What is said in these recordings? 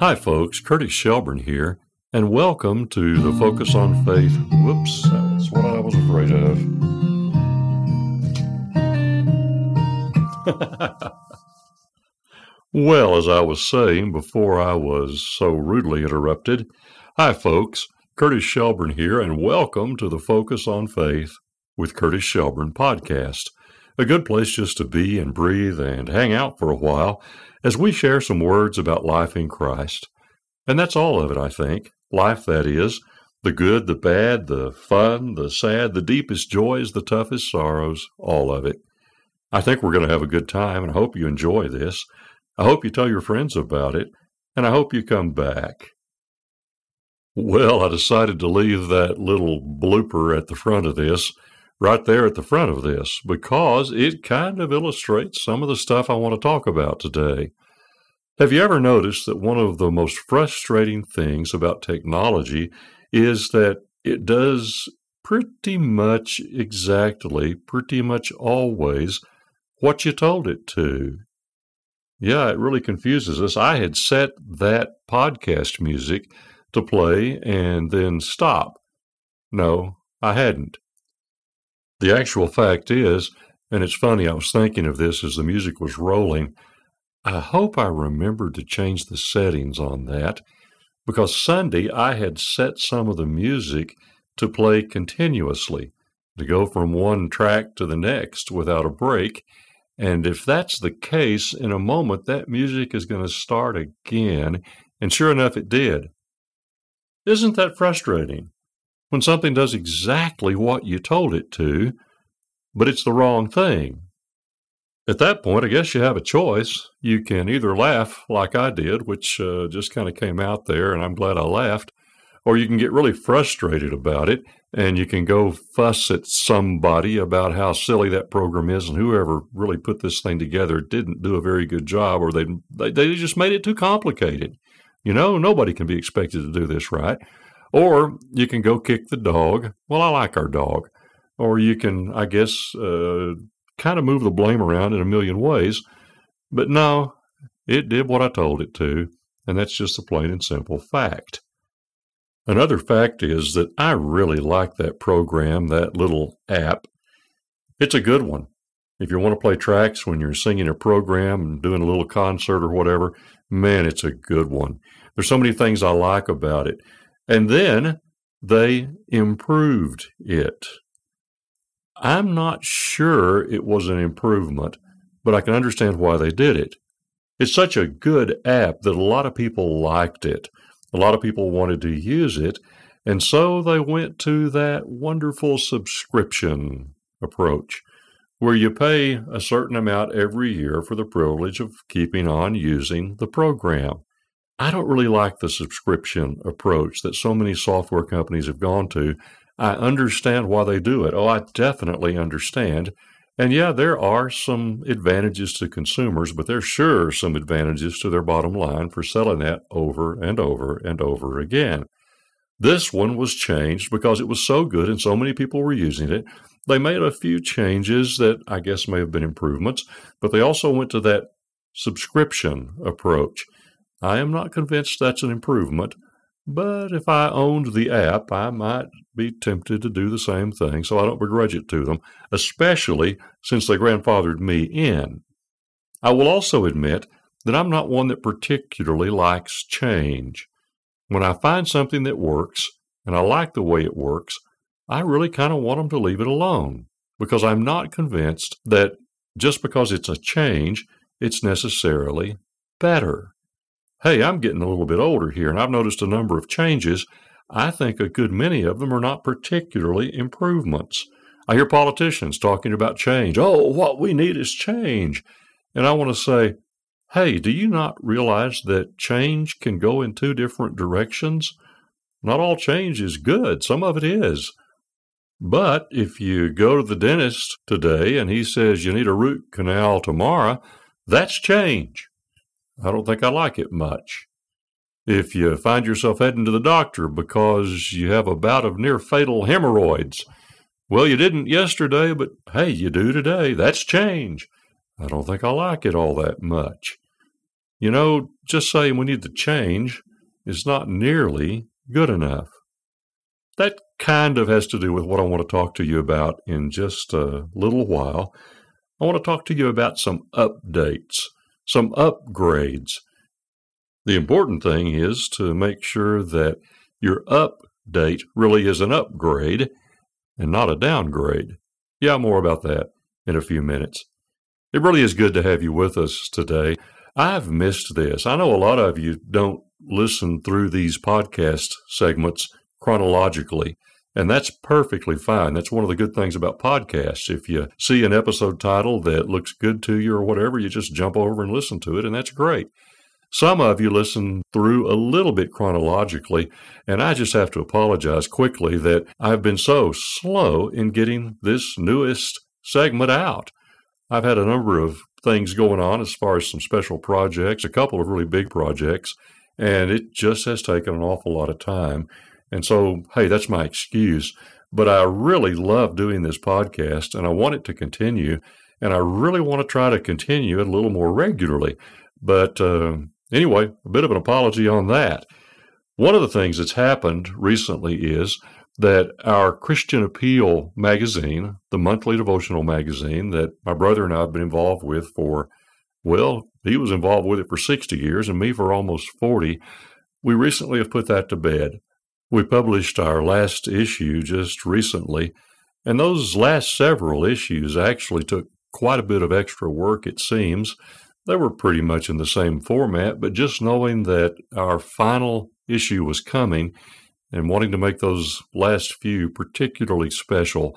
Hi, folks. Curtis Shelburne here, and welcome to the Focus on Faith. Whoops, that's what I was afraid of. well, as I was saying before I was so rudely interrupted, hi, folks. Curtis Shelburne here, and welcome to the Focus on Faith with Curtis Shelburne podcast. A good place just to be and breathe and hang out for a while as we share some words about life in Christ. And that's all of it, I think. Life, that is. The good, the bad, the fun, the sad, the deepest joys, the toughest sorrows, all of it. I think we're going to have a good time, and I hope you enjoy this. I hope you tell your friends about it, and I hope you come back. Well, I decided to leave that little blooper at the front of this, right there at the front of this, because it kind of illustrates some of the stuff I want to talk about today. Have you ever noticed that one of the most frustrating things about technology is that it does pretty much exactly, pretty much always what you told it to? Yeah, it really confuses us. I had set that podcast music to play and then stop. No, I hadn't. The actual fact is, and it's funny, I was thinking of this as the music was rolling. I hope I remembered to change the settings on that because Sunday I had set some of the music to play continuously, to go from one track to the next without a break. And if that's the case, in a moment that music is going to start again. And sure enough, it did. Isn't that frustrating? When something does exactly what you told it to, but it's the wrong thing. At that point, I guess you have a choice. You can either laugh like I did, which uh, just kind of came out there, and I'm glad I laughed, or you can get really frustrated about it and you can go fuss at somebody about how silly that program is and whoever really put this thing together didn't do a very good job or they, they, they just made it too complicated. You know, nobody can be expected to do this right. Or you can go kick the dog. Well, I like our dog. Or you can, I guess, uh, kind of move the blame around in a million ways. But no, it did what I told it to. And that's just a plain and simple fact. Another fact is that I really like that program, that little app. It's a good one. If you want to play tracks when you're singing a program and doing a little concert or whatever, man, it's a good one. There's so many things I like about it. And then they improved it. I'm not sure it was an improvement, but I can understand why they did it. It's such a good app that a lot of people liked it. A lot of people wanted to use it, and so they went to that wonderful subscription approach where you pay a certain amount every year for the privilege of keeping on using the program. I don't really like the subscription approach that so many software companies have gone to. I understand why they do it. Oh, I definitely understand. And yeah, there are some advantages to consumers, but there's sure some advantages to their bottom line for selling that over and over and over again. This one was changed because it was so good and so many people were using it they made a few changes that I guess may have been improvements, but they also went to that subscription approach. I am not convinced that's an improvement, but if I owned the app, I might be tempted to do the same thing, so I don't begrudge it to them, especially since they grandfathered me in. I will also admit that I'm not one that particularly likes change. When I find something that works, and I like the way it works, I really kind of want them to leave it alone because I'm not convinced that just because it's a change, it's necessarily better. Hey, I'm getting a little bit older here, and I've noticed a number of changes. I think a good many of them are not particularly improvements. I hear politicians talking about change. Oh, what we need is change. And I want to say, hey, do you not realize that change can go in two different directions? Not all change is good, some of it is. But if you go to the dentist today and he says you need a root canal tomorrow, that's change. I don't think I like it much. If you find yourself heading to the doctor because you have a bout of near fatal hemorrhoids, well, you didn't yesterday, but hey, you do today. That's change. I don't think I like it all that much. You know, just saying we need to change is not nearly good enough. That kind of has to do with what I want to talk to you about in just a little while. I want to talk to you about some updates, some upgrades. The important thing is to make sure that your update really is an upgrade and not a downgrade. Yeah, more about that in a few minutes. It really is good to have you with us today. I've missed this. I know a lot of you don't listen through these podcast segments chronologically. And that's perfectly fine. That's one of the good things about podcasts. If you see an episode title that looks good to you or whatever, you just jump over and listen to it, and that's great. Some of you listen through a little bit chronologically, and I just have to apologize quickly that I've been so slow in getting this newest segment out. I've had a number of things going on as far as some special projects, a couple of really big projects, and it just has taken an awful lot of time. And so, hey, that's my excuse. But I really love doing this podcast and I want it to continue. And I really want to try to continue it a little more regularly. But uh, anyway, a bit of an apology on that. One of the things that's happened recently is that our Christian Appeal magazine, the monthly devotional magazine that my brother and I have been involved with for, well, he was involved with it for 60 years and me for almost 40. We recently have put that to bed. We published our last issue just recently, and those last several issues actually took quite a bit of extra work, it seems. They were pretty much in the same format, but just knowing that our final issue was coming and wanting to make those last few particularly special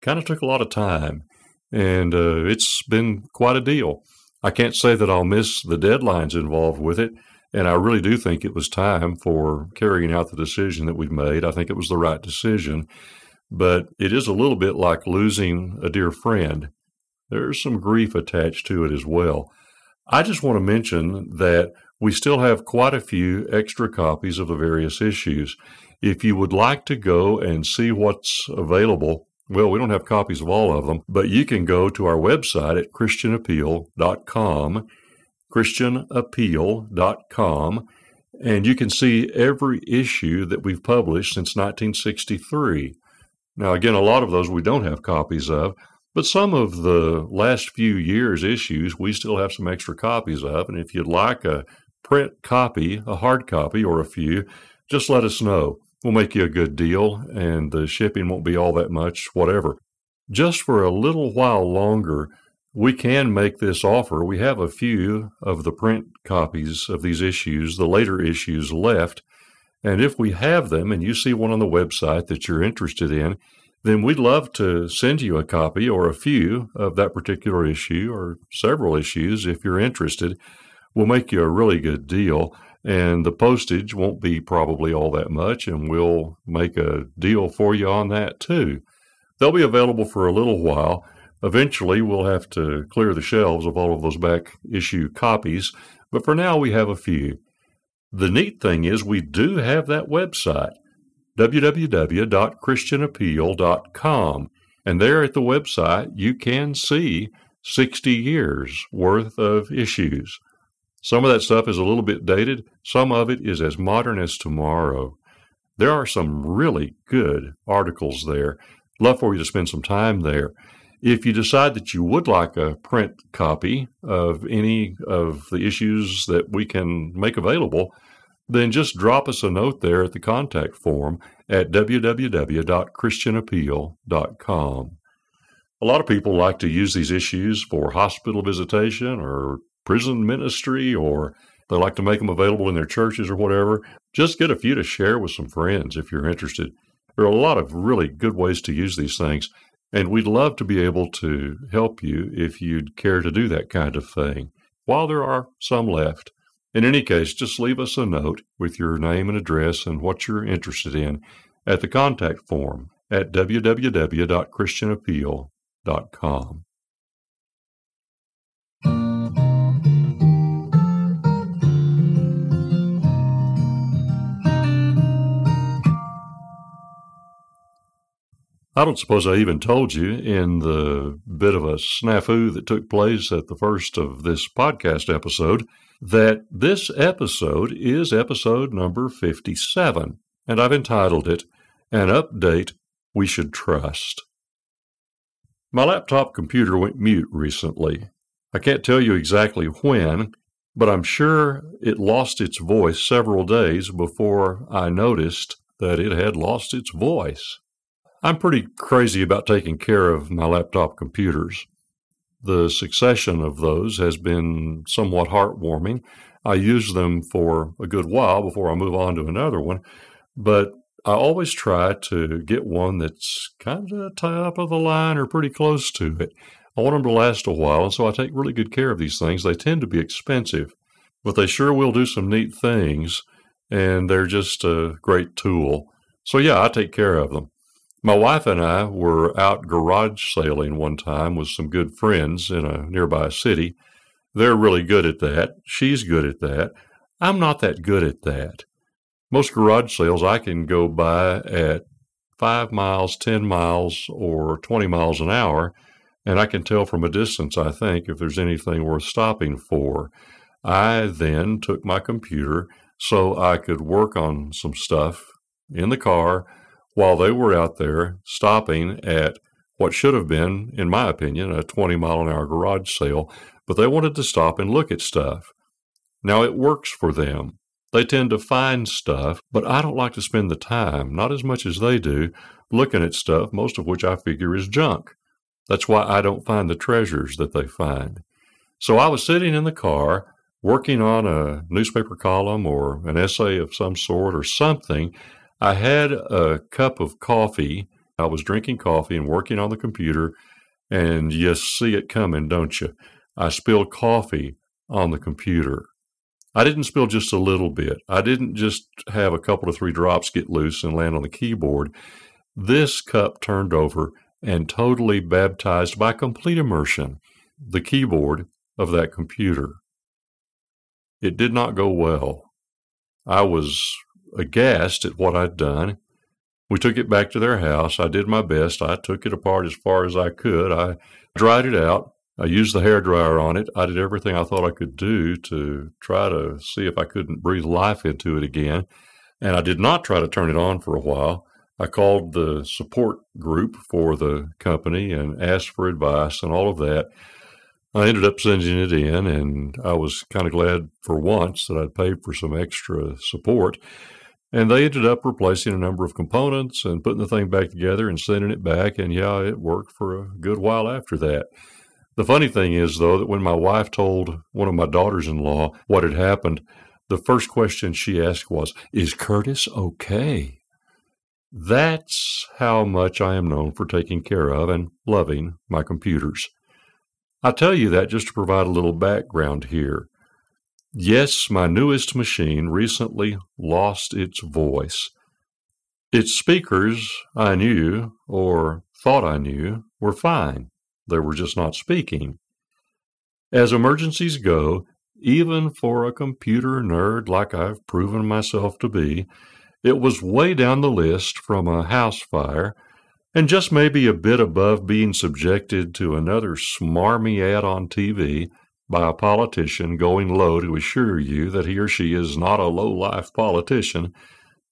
kind of took a lot of time. And uh, it's been quite a deal. I can't say that I'll miss the deadlines involved with it. And I really do think it was time for carrying out the decision that we've made. I think it was the right decision. But it is a little bit like losing a dear friend. There's some grief attached to it as well. I just want to mention that we still have quite a few extra copies of the various issues. If you would like to go and see what's available, well, we don't have copies of all of them, but you can go to our website at christianappeal.com christianappeal.com, and you can see every issue that we've published since 1963. Now, again, a lot of those we don't have copies of, but some of the last few years' issues we still have some extra copies of. And if you'd like a print copy, a hard copy, or a few, just let us know. We'll make you a good deal, and the shipping won't be all that much, whatever. Just for a little while longer, we can make this offer. We have a few of the print copies of these issues, the later issues left. And if we have them and you see one on the website that you're interested in, then we'd love to send you a copy or a few of that particular issue or several issues if you're interested. We'll make you a really good deal. And the postage won't be probably all that much, and we'll make a deal for you on that too. They'll be available for a little while. Eventually, we'll have to clear the shelves of all of those back issue copies, but for now, we have a few. The neat thing is, we do have that website, www.christianappeal.com. And there at the website, you can see 60 years worth of issues. Some of that stuff is a little bit dated, some of it is as modern as tomorrow. There are some really good articles there. Love for you to spend some time there. If you decide that you would like a print copy of any of the issues that we can make available, then just drop us a note there at the contact form at www.christianappeal.com. A lot of people like to use these issues for hospital visitation or prison ministry, or they like to make them available in their churches or whatever. Just get a few to share with some friends if you're interested. There are a lot of really good ways to use these things. And we'd love to be able to help you if you'd care to do that kind of thing, while there are some left. In any case, just leave us a note with your name and address and what you're interested in at the contact form at www.christianappeal.com. I don't suppose I even told you in the bit of a snafu that took place at the first of this podcast episode that this episode is episode number 57, and I've entitled it An Update We Should Trust. My laptop computer went mute recently. I can't tell you exactly when, but I'm sure it lost its voice several days before I noticed that it had lost its voice. I'm pretty crazy about taking care of my laptop computers. The succession of those has been somewhat heartwarming. I use them for a good while before I move on to another one, but I always try to get one that's kind of top of the line or pretty close to it. I want them to last a while, and so I take really good care of these things. They tend to be expensive, but they sure will do some neat things, and they're just a great tool. So, yeah, I take care of them. My wife and I were out garage sailing one time with some good friends in a nearby city. They're really good at that. She's good at that. I'm not that good at that. Most garage sales I can go by at five miles, 10 miles, or 20 miles an hour and I can tell from a distance, I think, if there's anything worth stopping for. I then took my computer so I could work on some stuff in the car while they were out there stopping at what should have been, in my opinion, a 20 mile an hour garage sale, but they wanted to stop and look at stuff. Now it works for them. They tend to find stuff, but I don't like to spend the time, not as much as they do, looking at stuff, most of which I figure is junk. That's why I don't find the treasures that they find. So I was sitting in the car working on a newspaper column or an essay of some sort or something. I had a cup of coffee. I was drinking coffee and working on the computer, and you see it coming, don't you? I spilled coffee on the computer. I didn't spill just a little bit. I didn't just have a couple of three drops get loose and land on the keyboard. This cup turned over and totally baptized by complete immersion the keyboard of that computer. It did not go well. I was aghast at what I'd done. We took it back to their house. I did my best. I took it apart as far as I could. I dried it out. I used the hair dryer on it. I did everything I thought I could do to try to see if I couldn't breathe life into it again. And I did not try to turn it on for a while. I called the support group for the company and asked for advice and all of that. I ended up sending it in, and I was kind of glad for once that I'd paid for some extra support. And they ended up replacing a number of components and putting the thing back together and sending it back. And yeah, it worked for a good while after that. The funny thing is, though, that when my wife told one of my daughters in law what had happened, the first question she asked was, Is Curtis okay? That's how much I am known for taking care of and loving my computers. I tell you that just to provide a little background here. Yes, my newest machine recently lost its voice. Its speakers, I knew, or thought I knew, were fine. They were just not speaking. As emergencies go, even for a computer nerd like I've proven myself to be, it was way down the list from a house fire and just maybe a bit above being subjected to another smarmy ad on TV by a politician going low to assure you that he or she is not a low-life politician,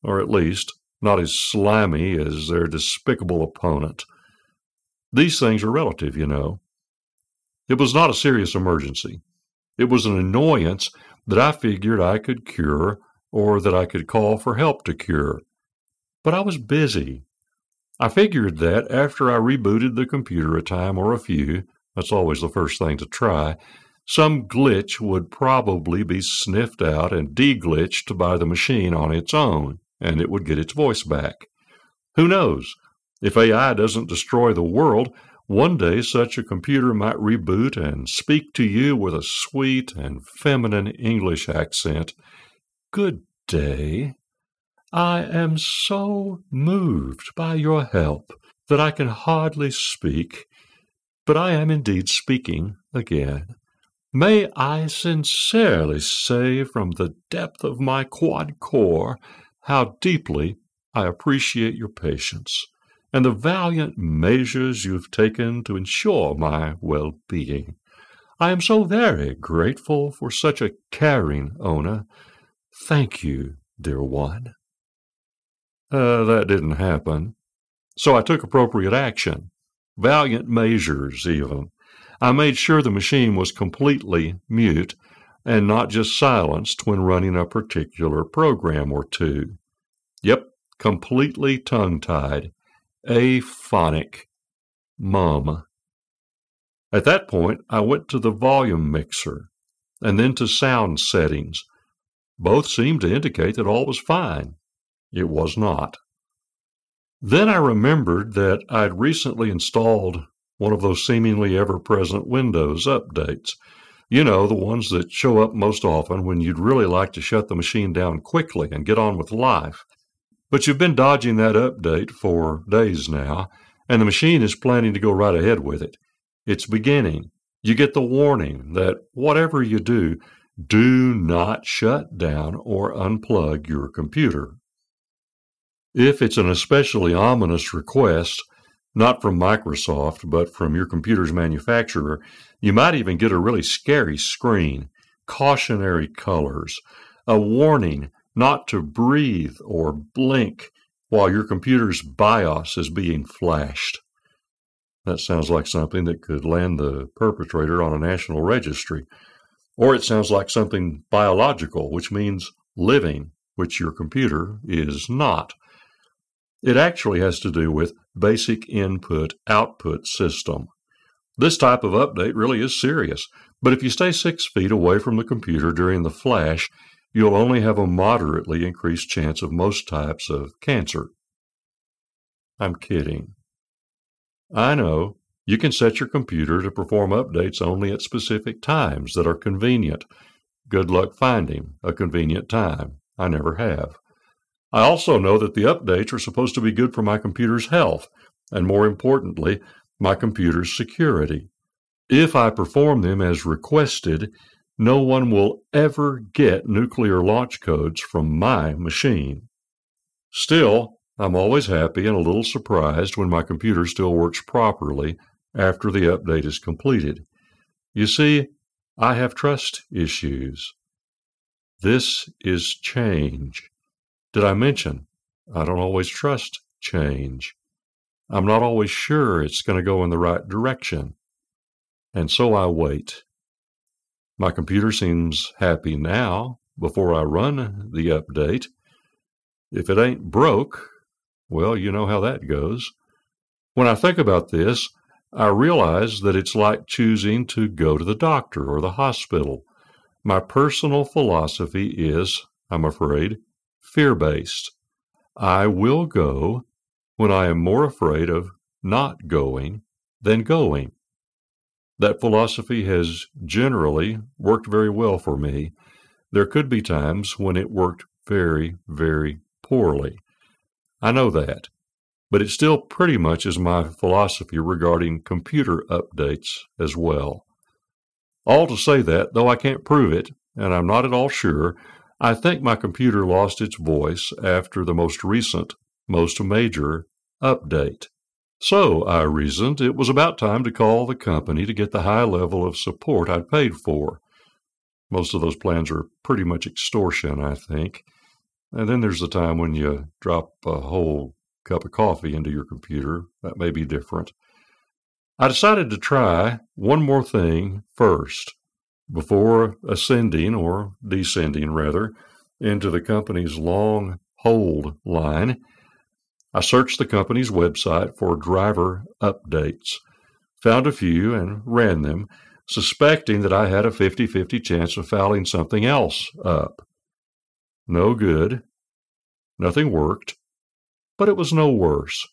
or at least not as slimy as their despicable opponent. These things are relative, you know. It was not a serious emergency. It was an annoyance that I figured I could cure or that I could call for help to cure. But I was busy. I figured that after I rebooted the computer a time or a few, that's always the first thing to try, some glitch would probably be sniffed out and deglitched by the machine on its own, and it would get its voice back. Who knows? If AI doesn't destroy the world, one day such a computer might reboot and speak to you with a sweet and feminine English accent Good day. I am so moved by your help that I can hardly speak, but I am indeed speaking again. May I sincerely say from the depth of my quad core how deeply I appreciate your patience. and the valiant measures you've taken to ensure my well being. I am so very grateful for such a caring owner. Thank you, dear one. Uh, that didn't happen. So I took appropriate action, valiant measures, even. I made sure the machine was completely mute and not just silenced when running a particular program or two. Yep, completely tongue tied, aphonic, mum. At that point, I went to the volume mixer and then to sound settings. Both seemed to indicate that all was fine. It was not. Then I remembered that I'd recently installed one of those seemingly ever present Windows updates. You know, the ones that show up most often when you'd really like to shut the machine down quickly and get on with life. But you've been dodging that update for days now, and the machine is planning to go right ahead with it. It's beginning. You get the warning that whatever you do, do not shut down or unplug your computer. If it's an especially ominous request, not from Microsoft, but from your computer's manufacturer, you might even get a really scary screen, cautionary colors, a warning not to breathe or blink while your computer's BIOS is being flashed. That sounds like something that could land the perpetrator on a national registry. Or it sounds like something biological, which means living, which your computer is not. It actually has to do with basic input output system. This type of update really is serious, but if you stay six feet away from the computer during the flash, you'll only have a moderately increased chance of most types of cancer. I'm kidding. I know you can set your computer to perform updates only at specific times that are convenient. Good luck finding a convenient time. I never have. I also know that the updates are supposed to be good for my computer's health, and more importantly, my computer's security. If I perform them as requested, no one will ever get nuclear launch codes from my machine. Still, I'm always happy and a little surprised when my computer still works properly after the update is completed. You see, I have trust issues. This is change. Did I mention I don't always trust change? I'm not always sure it's going to go in the right direction. And so I wait. My computer seems happy now before I run the update. If it ain't broke, well, you know how that goes. When I think about this, I realize that it's like choosing to go to the doctor or the hospital. My personal philosophy is, I'm afraid, fear based. I will go when I am more afraid of not going than going. That philosophy has generally worked very well for me. There could be times when it worked very, very poorly. I know that, but it still pretty much is my philosophy regarding computer updates as well. All to say that, though I can't prove it, and I'm not at all sure, I think my computer lost its voice after the most recent, most major update. So, I reasoned, it was about time to call the company to get the high level of support I'd paid for. Most of those plans are pretty much extortion, I think. And then there's the time when you drop a whole cup of coffee into your computer. That may be different. I decided to try one more thing first before ascending, or descending rather, into the company's long hold line, I searched the company's website for driver updates, found a few, and ran them, suspecting that I had a 50 50 chance of fouling something else up. No good. Nothing worked, but it was no worse.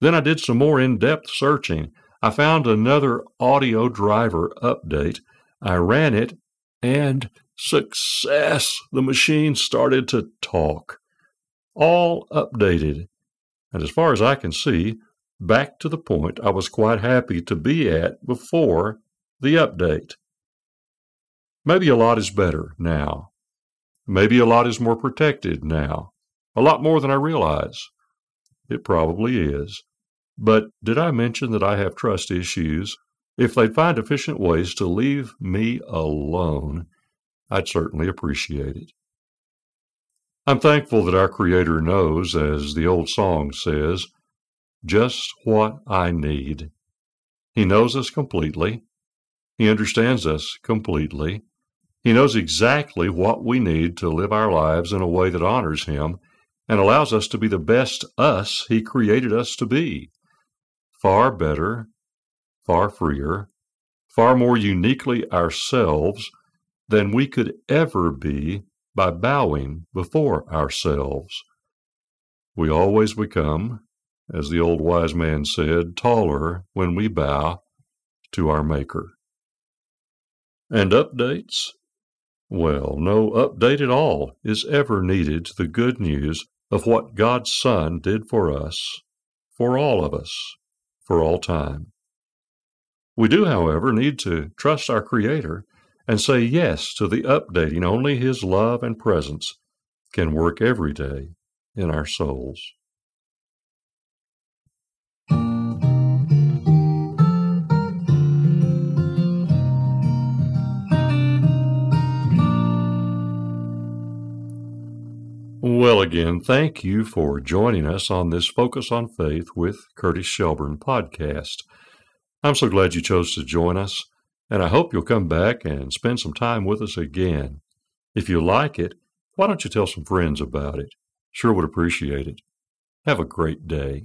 Then I did some more in depth searching. I found another audio driver update I ran it, and success! The machine started to talk. All updated. And as far as I can see, back to the point I was quite happy to be at before the update. Maybe a lot is better now. Maybe a lot is more protected now. A lot more than I realize. It probably is. But did I mention that I have trust issues? If they'd find efficient ways to leave me alone, I'd certainly appreciate it. I'm thankful that our Creator knows, as the old song says, just what I need. He knows us completely. He understands us completely. He knows exactly what we need to live our lives in a way that honors Him and allows us to be the best us He created us to be. Far better, far freer, far more uniquely ourselves than we could ever be by bowing before ourselves. We always become, as the old wise man said, taller when we bow to our Maker. And updates? Well, no update at all is ever needed to the good news of what God's Son did for us, for all of us, for all time. We do, however, need to trust our Creator and say yes to the updating only His love and presence can work every day in our souls. Well, again, thank you for joining us on this Focus on Faith with Curtis Shelburne podcast. I'm so glad you chose to join us, and I hope you'll come back and spend some time with us again. If you like it, why don't you tell some friends about it? Sure would appreciate it. Have a great day.